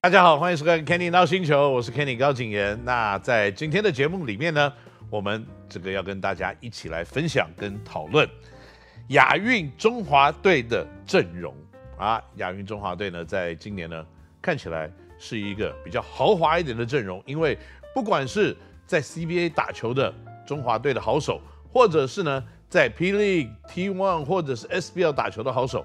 大家好，欢迎收看 Kenny NOW 星球，我是 Kenny 高景言。那在今天的节目里面呢，我们这个要跟大家一起来分享跟讨论亚运中华队的阵容啊。亚运中华队呢，在今年呢，看起来是一个比较豪华一点的阵容，因为不管是在 CBA 打球的中华队的好手，或者是呢在 P League T1 或者是 SBL 打球的好手，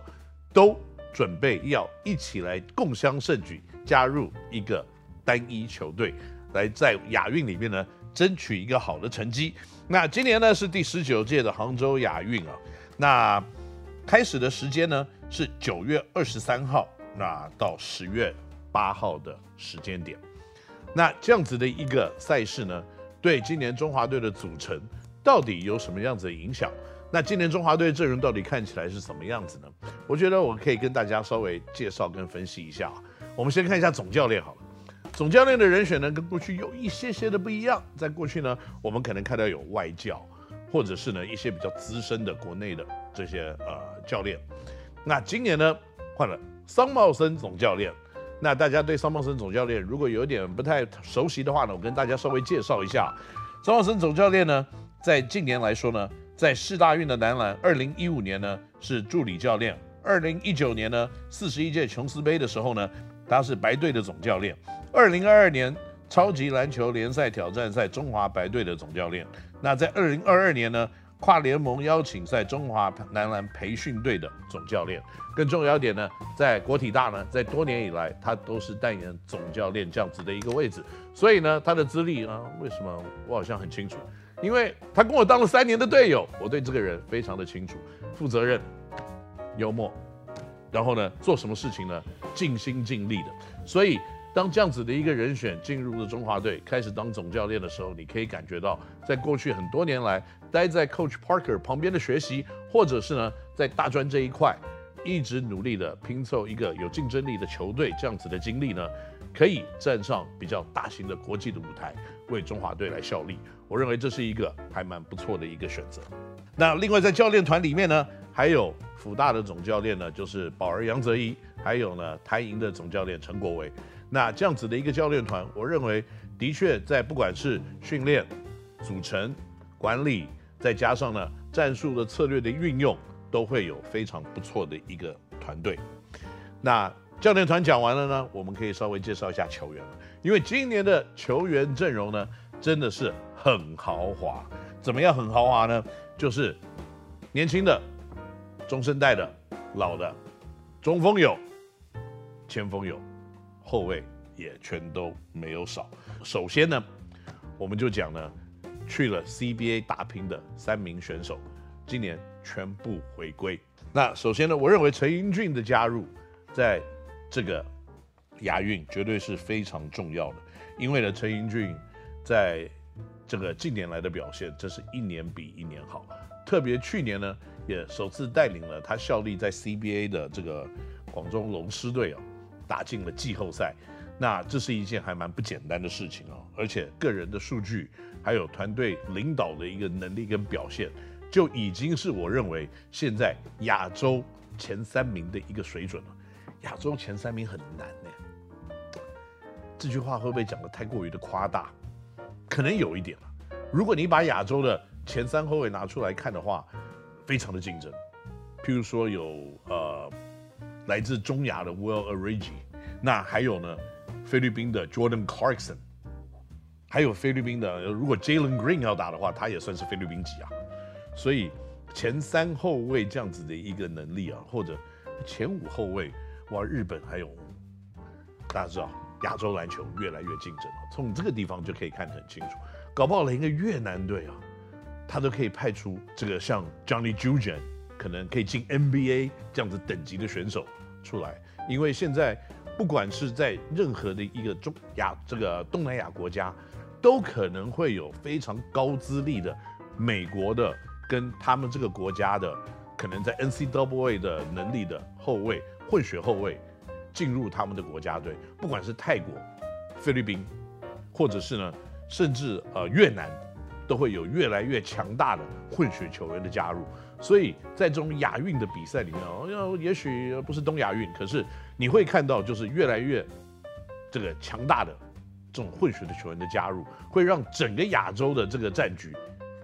都准备要一起来共襄盛举。加入一个单一球队，来在亚运里面呢争取一个好的成绩。那今年呢是第十九届的杭州亚运啊。那开始的时间呢是九月二十三号，那到十月八号的时间点。那这样子的一个赛事呢，对今年中华队的组成到底有什么样子的影响？那今年中华队阵容到底看起来是什么样子呢？我觉得我可以跟大家稍微介绍跟分析一下。我们先看一下总教练好了，总教练的人选呢，跟过去有一些些的不一样。在过去呢，我们可能看到有外教，或者是呢一些比较资深的国内的这些呃教练。那今年呢换了桑茂森总教练。那大家对桑茂森总教练如果有点不太熟悉的话呢，我跟大家稍微介绍一下，桑茂森总教练呢，在近年来说呢，在世大运的男篮，二零一五年呢是助理教练，二零一九年呢四十一届琼斯杯的时候呢。他是白队的总教练，二零二二年超级篮球联赛挑战赛中华白队的总教练。那在二零二二年呢，跨联盟邀请赛中华男篮培训队的总教练。更重要一点呢，在国体大呢，在多年以来他都是担任总教练这样子的一个位置。所以呢，他的资历啊，为什么我好像很清楚？因为他跟我当了三年的队友，我对这个人非常的清楚，负责任、幽默。然后呢，做什么事情呢？尽心尽力的。所以，当这样子的一个人选进入了中华队，开始当总教练的时候，你可以感觉到，在过去很多年来，待在 Coach Parker 旁边的学习，或者是呢，在大专这一块，一直努力的拼凑一个有竞争力的球队，这样子的经历呢，可以站上比较大型的国际的舞台，为中华队来效力。我认为这是一个还蛮不错的一个选择。那另外在教练团里面呢，还有辅大的总教练呢，就是宝儿杨泽一，还有呢台银的总教练陈国维。那这样子的一个教练团，我认为的确在不管是训练、组成、管理，再加上呢战术的策略的运用，都会有非常不错的一个团队。那教练团讲完了呢，我们可以稍微介绍一下球员了，因为今年的球员阵容呢，真的是很豪华。怎么样很豪华呢？就是年轻的。中生代的、老的，中锋有，前锋有，后卫也全都没有少。首先呢，我们就讲呢，去了 CBA 打拼的三名选手，今年全部回归。那首先呢，我认为陈英俊的加入，在这个亚运绝对是非常重要的，因为呢，陈英俊在这个近年来的表现，这是一年比一年好。特别去年呢，也首次带领了他效力在 CBA 的这个广州龙狮队哦，打进了季后赛。那这是一件还蛮不简单的事情哦，而且个人的数据还有团队领导的一个能力跟表现，就已经是我认为现在亚洲前三名的一个水准了。亚洲前三名很难呢，这句话会不会讲得太过于的夸大？可能有一点了。如果你把亚洲的前三后卫拿出来看的话，非常的竞争。譬如说有呃来自中亚的 Will Arigi，那还有呢菲律宾的 Jordan Clarkson，还有菲律宾的如果 Jalen Green 要打的话，他也算是菲律宾籍啊。所以前三后卫这样子的一个能力啊，或者前五后卫，哇，日本还有大家知道亚洲篮球越来越竞争了，从这个地方就可以看得很清楚。搞不好连一个越南队啊。他都可以派出这个像 Johnny Juzang 可能可以进 NBA 这样子等级的选手出来，因为现在不管是在任何的一个中亚这个东南亚国家，都可能会有非常高资历的美国的跟他们这个国家的可能在 NCAA 的能力的后卫混血后卫进入他们的国家队，不管是泰国、菲律宾，或者是呢，甚至呃越南。都会有越来越强大的混血球员的加入，所以在这种亚运的比赛里面哦，要也许不是东亚运，可是你会看到就是越来越这个强大的这种混血的球员的加入，会让整个亚洲的这个战局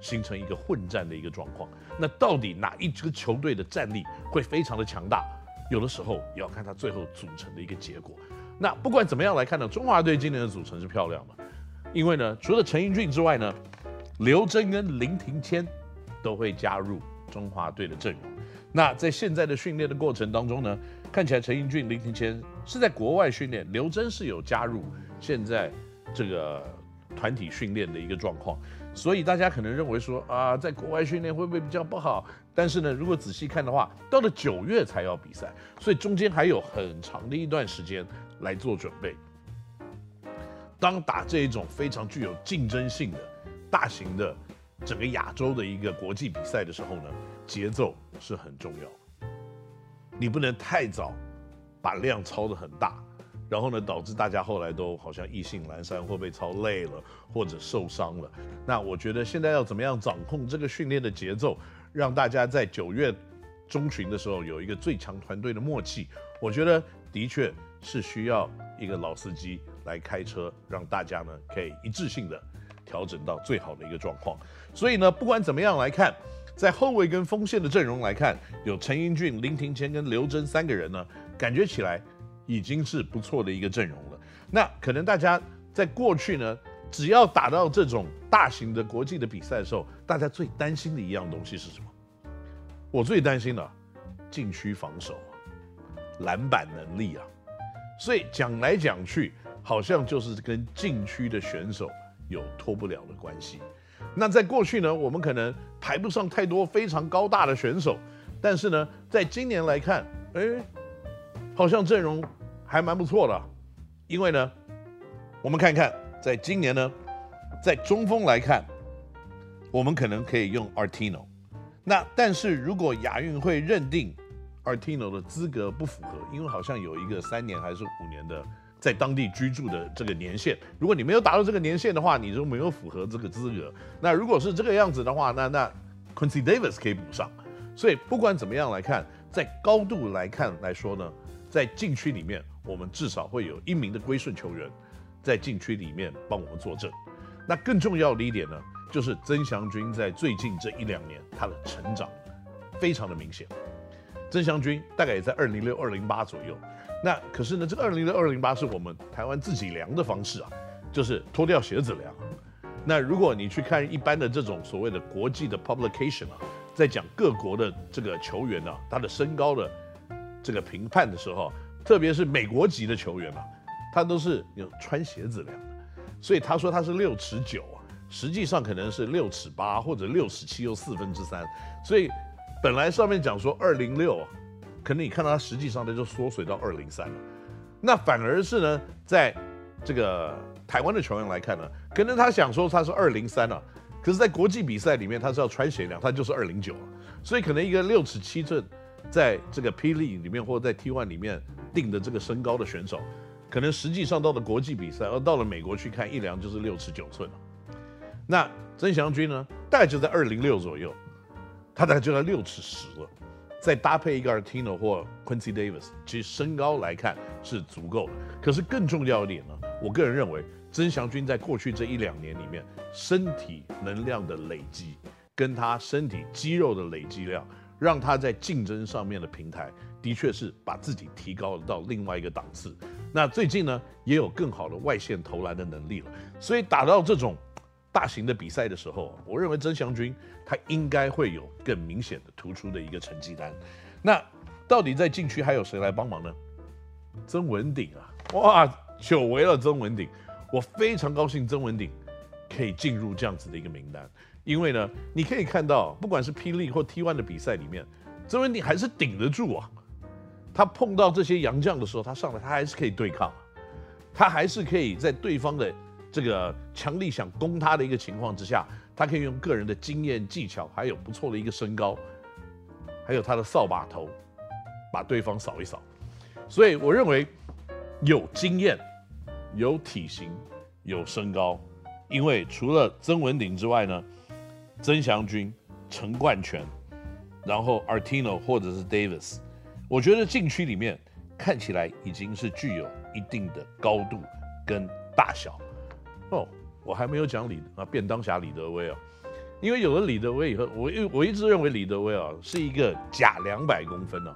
形成一个混战的一个状况。那到底哪一支球队的战力会非常的强大？有的时候也要看他最后组成的一个结果。那不管怎么样来看呢，中华队今年的组成是漂亮的，因为呢，除了陈英俊之外呢，刘铮跟林庭谦都会加入中华队的阵容。那在现在的训练的过程当中呢，看起来陈英俊、林庭谦是在国外训练，刘铮是有加入现在这个团体训练的一个状况，所以大家可能认为说啊，在国外训练会不会比较不好？但是呢，如果仔细看的话，到了九月才要比赛，所以中间还有很长的一段时间来做准备。当打这一种非常具有竞争性的大型的整个亚洲的一个国际比赛的时候呢，节奏是很重要。你不能太早把量操得很大，然后呢，导致大家后来都好像意兴阑珊，或被操累了或者受伤了。那我觉得现在要怎么样掌控这个训练的节奏，让大家在九月中旬的时候有一个最强团队的默契，我觉得的确是需要一个老司机来开车，让大家呢可以一致性的调整到最好的一个状况。所以呢，不管怎么样来看。在后卫跟锋线的阵容来看，有陈英俊、林庭谦跟刘铮三个人呢，感觉起来已经是不错的一个阵容了。那可能大家在过去呢，只要打到这种大型的国际的比赛的时候，大家最担心的一样东西是什么？我最担心的禁区防守、篮板能力啊。所以讲来讲去，好像就是跟禁区的选手有脱不了的关系。那在过去呢，我们可能排不上太多非常高大的选手，但是呢，在今年来看，哎，好像阵容还蛮不错的。因为呢，我们看看，在今年呢，在中锋来看，我们可能可以用 Artino。那但是如果亚运会认定 Artino 的资格不符合，因为好像有一个三年还是五年的。在当地居住的这个年限，如果你没有达到这个年限的话，你就没有符合这个资格。那如果是这个样子的话，那那 Quincy Davis 可以补上。所以不管怎么样来看，在高度来看来说呢，在禁区里面，我们至少会有一名的归顺球员在禁区里面帮我们作证。那更重要的一点呢，就是曾祥军在最近这一两年他的成长非常的明显。曾祥军大概也在二零六二零八左右。那可是呢，这个二零六二零八是我们台湾自己量的方式啊，就是脱掉鞋子量。那如果你去看一般的这种所谓的国际的 publication 啊，在讲各国的这个球员啊，他的身高的这个评判的时候，特别是美国籍的球员啊，他都是有穿鞋子量的。所以他说他是六尺九啊，实际上可能是六尺八或者六尺七又四分之三。所以本来上面讲说二零六。可能你看到他实际上他就缩水到二零三了，那反而是呢，在这个台湾的球员来看呢，可能他想说他是二零三了，可是，在国际比赛里面他是要穿鞋量，他就是二零九了，所以可能一个六尺七寸，在这个霹雳里面或者在 T one 里面定的这个身高的选手，可能实际上到了国际比赛，而到了美国去看一量就是六尺九寸了。那曾祥军呢，大概就在二零六左右，他大概就在六尺十了。再搭配一个 Artino 或 Quincy Davis，其实身高来看是足够的。可是更重要一点呢，我个人认为曾祥军在过去这一两年里面，身体能量的累积，跟他身体肌肉的累积量，让他在竞争上面的平台，的确是把自己提高到另外一个档次。那最近呢，也有更好的外线投篮的能力了。所以打到这种大型的比赛的时候，我认为曾祥军。他应该会有更明显的突出的一个成绩单。那到底在禁区还有谁来帮忙呢？曾文鼎啊，哇，久违了曾文鼎，我非常高兴曾文鼎可以进入这样子的一个名单，因为呢，你可以看到，不管是霹雳或 T1 的比赛里面，曾文鼎还是顶得住啊。他碰到这些洋将的时候，他上来他还是可以对抗，他还是可以在对方的这个强力想攻他的一个情况之下。他可以用个人的经验技巧，还有不错的一个身高，还有他的扫把头，把对方扫一扫。所以我认为有经验、有体型、有身高，因为除了曾文鼎之外呢，曾祥军、陈冠泉，然后 Artino 或者是 Davis，我觉得禁区里面看起来已经是具有一定的高度跟大小。哦，我还没有讲李啊便当侠李德威啊，因为有了李德威以后，我一我一直认为李德威啊是一个假两百公分啊。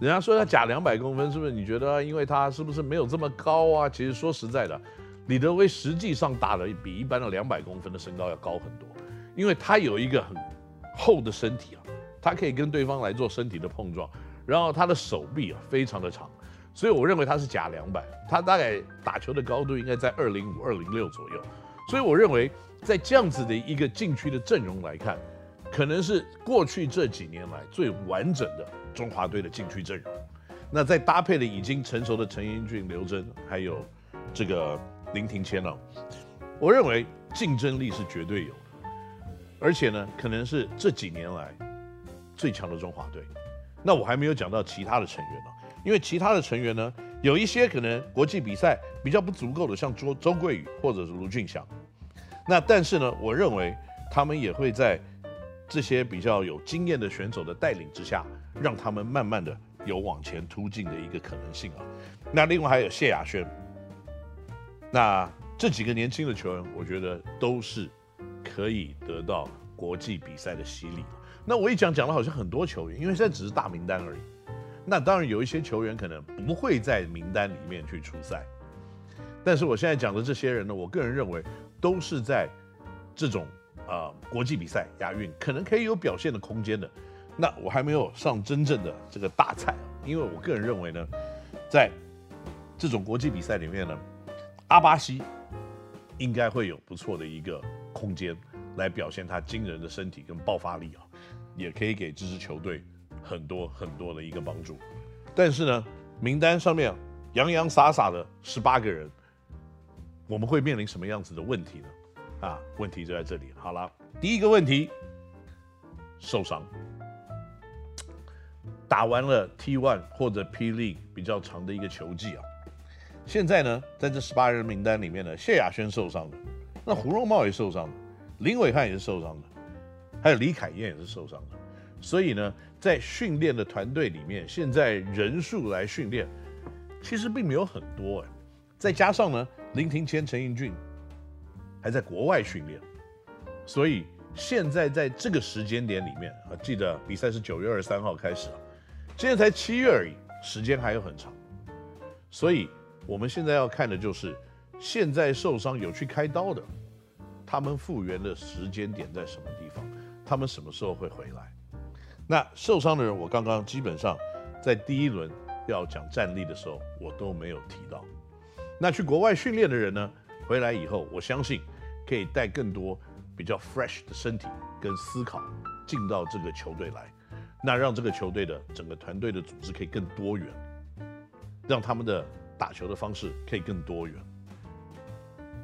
人家说他假两百公分，是不是？你觉得因为他是不是没有这么高啊？其实说实在的，李德威实际上打的比一般的两百公分的身高要高很多，因为他有一个很厚的身体啊，他可以跟对方来做身体的碰撞，然后他的手臂啊非常的长。所以我认为他是假两百，他大概打球的高度应该在二零五、二零六左右。所以我认为，在这样子的一个禁区的阵容来看，可能是过去这几年来最完整的中华队的禁区阵容。那再搭配了已经成熟的陈英俊、刘铮，还有这个林庭谦呢，我认为竞争力是绝对有，而且呢，可能是这几年来最强的中华队。那我还没有讲到其他的成员呢。因为其他的成员呢，有一些可能国际比赛比较不足够的，像周周桂宇或者是卢俊翔。那但是呢，我认为他们也会在这些比较有经验的选手的带领之下，让他们慢慢的有往前突进的一个可能性啊。那另外还有谢亚轩，那这几个年轻的球员，我觉得都是可以得到国际比赛的洗礼。那我一讲讲了好像很多球员，因为现在只是大名单而已。那当然有一些球员可能不会在名单里面去出赛，但是我现在讲的这些人呢，我个人认为都是在这种啊、国际比赛亚运可能可以有表现的空间的。那我还没有上真正的这个大菜，因为我个人认为呢，在这种国际比赛里面呢，阿巴西应该会有不错的一个空间来表现他惊人的身体跟爆发力啊，也可以给这支球队。很多很多的一个帮助，但是呢，名单上面洋洋洒洒的十八个人，我们会面临什么样子的问题呢？啊，问题就在这里。好了，第一个问题，受伤，打完了 T one 或者 P League 比较长的一个球季啊，现在呢，在这十八人名单里面呢，谢亚轩受伤了，那胡荣茂也受伤了，林伟汉也是受伤的，还有李凯燕也是受伤的。所以呢，在训练的团队里面，现在人数来训练，其实并没有很多哎。再加上呢，林庭谦、陈英俊还在国外训练，所以现在在这个时间点里面啊，记得比赛是九月二十三号开始啊，现在才七月而已，时间还有很长。所以我们现在要看的就是，现在受伤有去开刀的，他们复原的时间点在什么地方？他们什么时候会回来？那受伤的人，我刚刚基本上在第一轮要讲战力的时候，我都没有提到。那去国外训练的人呢，回来以后，我相信可以带更多比较 fresh 的身体跟思考进到这个球队来，那让这个球队的整个团队的组织可以更多元，让他们的打球的方式可以更多元。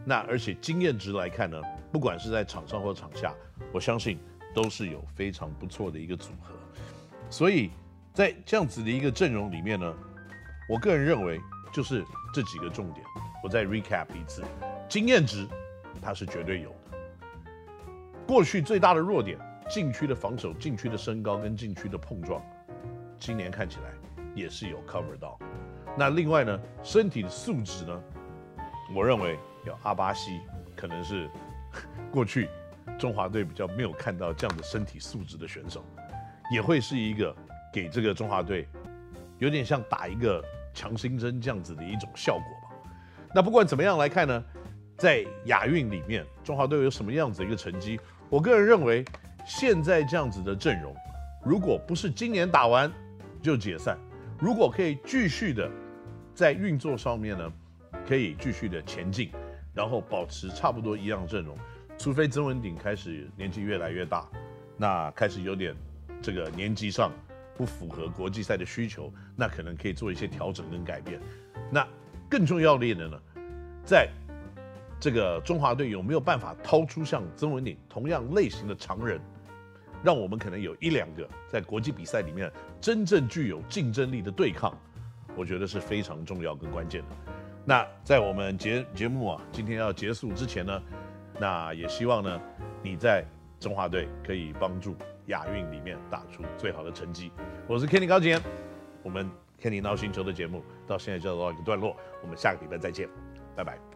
那而且经验值来看呢，不管是在场上或场下，我相信。都是有非常不错的一个组合，所以在这样子的一个阵容里面呢，我个人认为就是这几个重点，我再 recap 一次，经验值它是绝对有的。过去最大的弱点，禁区的防守、禁区的身高跟禁区的碰撞，今年看起来也是有 cover 到。那另外呢，身体的素质呢，我认为有阿巴西可能是过去。中华队比较没有看到这样的身体素质的选手，也会是一个给这个中华队有点像打一个强心针这样子的一种效果吧。那不管怎么样来看呢，在亚运里面，中华队有什么样子的一个成绩？我个人认为，现在这样子的阵容，如果不是今年打完就解散，如果可以继续的在运作上面呢，可以继续的前进，然后保持差不多一样阵容。除非曾文鼎开始年纪越来越大，那开始有点这个年纪上不符合国际赛的需求，那可能可以做一些调整跟改变。那更重要的一点呢，在这个中华队有没有办法掏出像曾文鼎同样类型的长人，让我们可能有一两个在国际比赛里面真正具有竞争力的对抗，我觉得是非常重要跟关键的。那在我们节节目啊今天要结束之前呢，那也希望呢，你在中华队可以帮助亚运里面打出最好的成绩。我是 Kenny 高杰，我们 Kenny 闹星球的节目到现在就要到一个段落，我们下个礼拜再见，拜拜。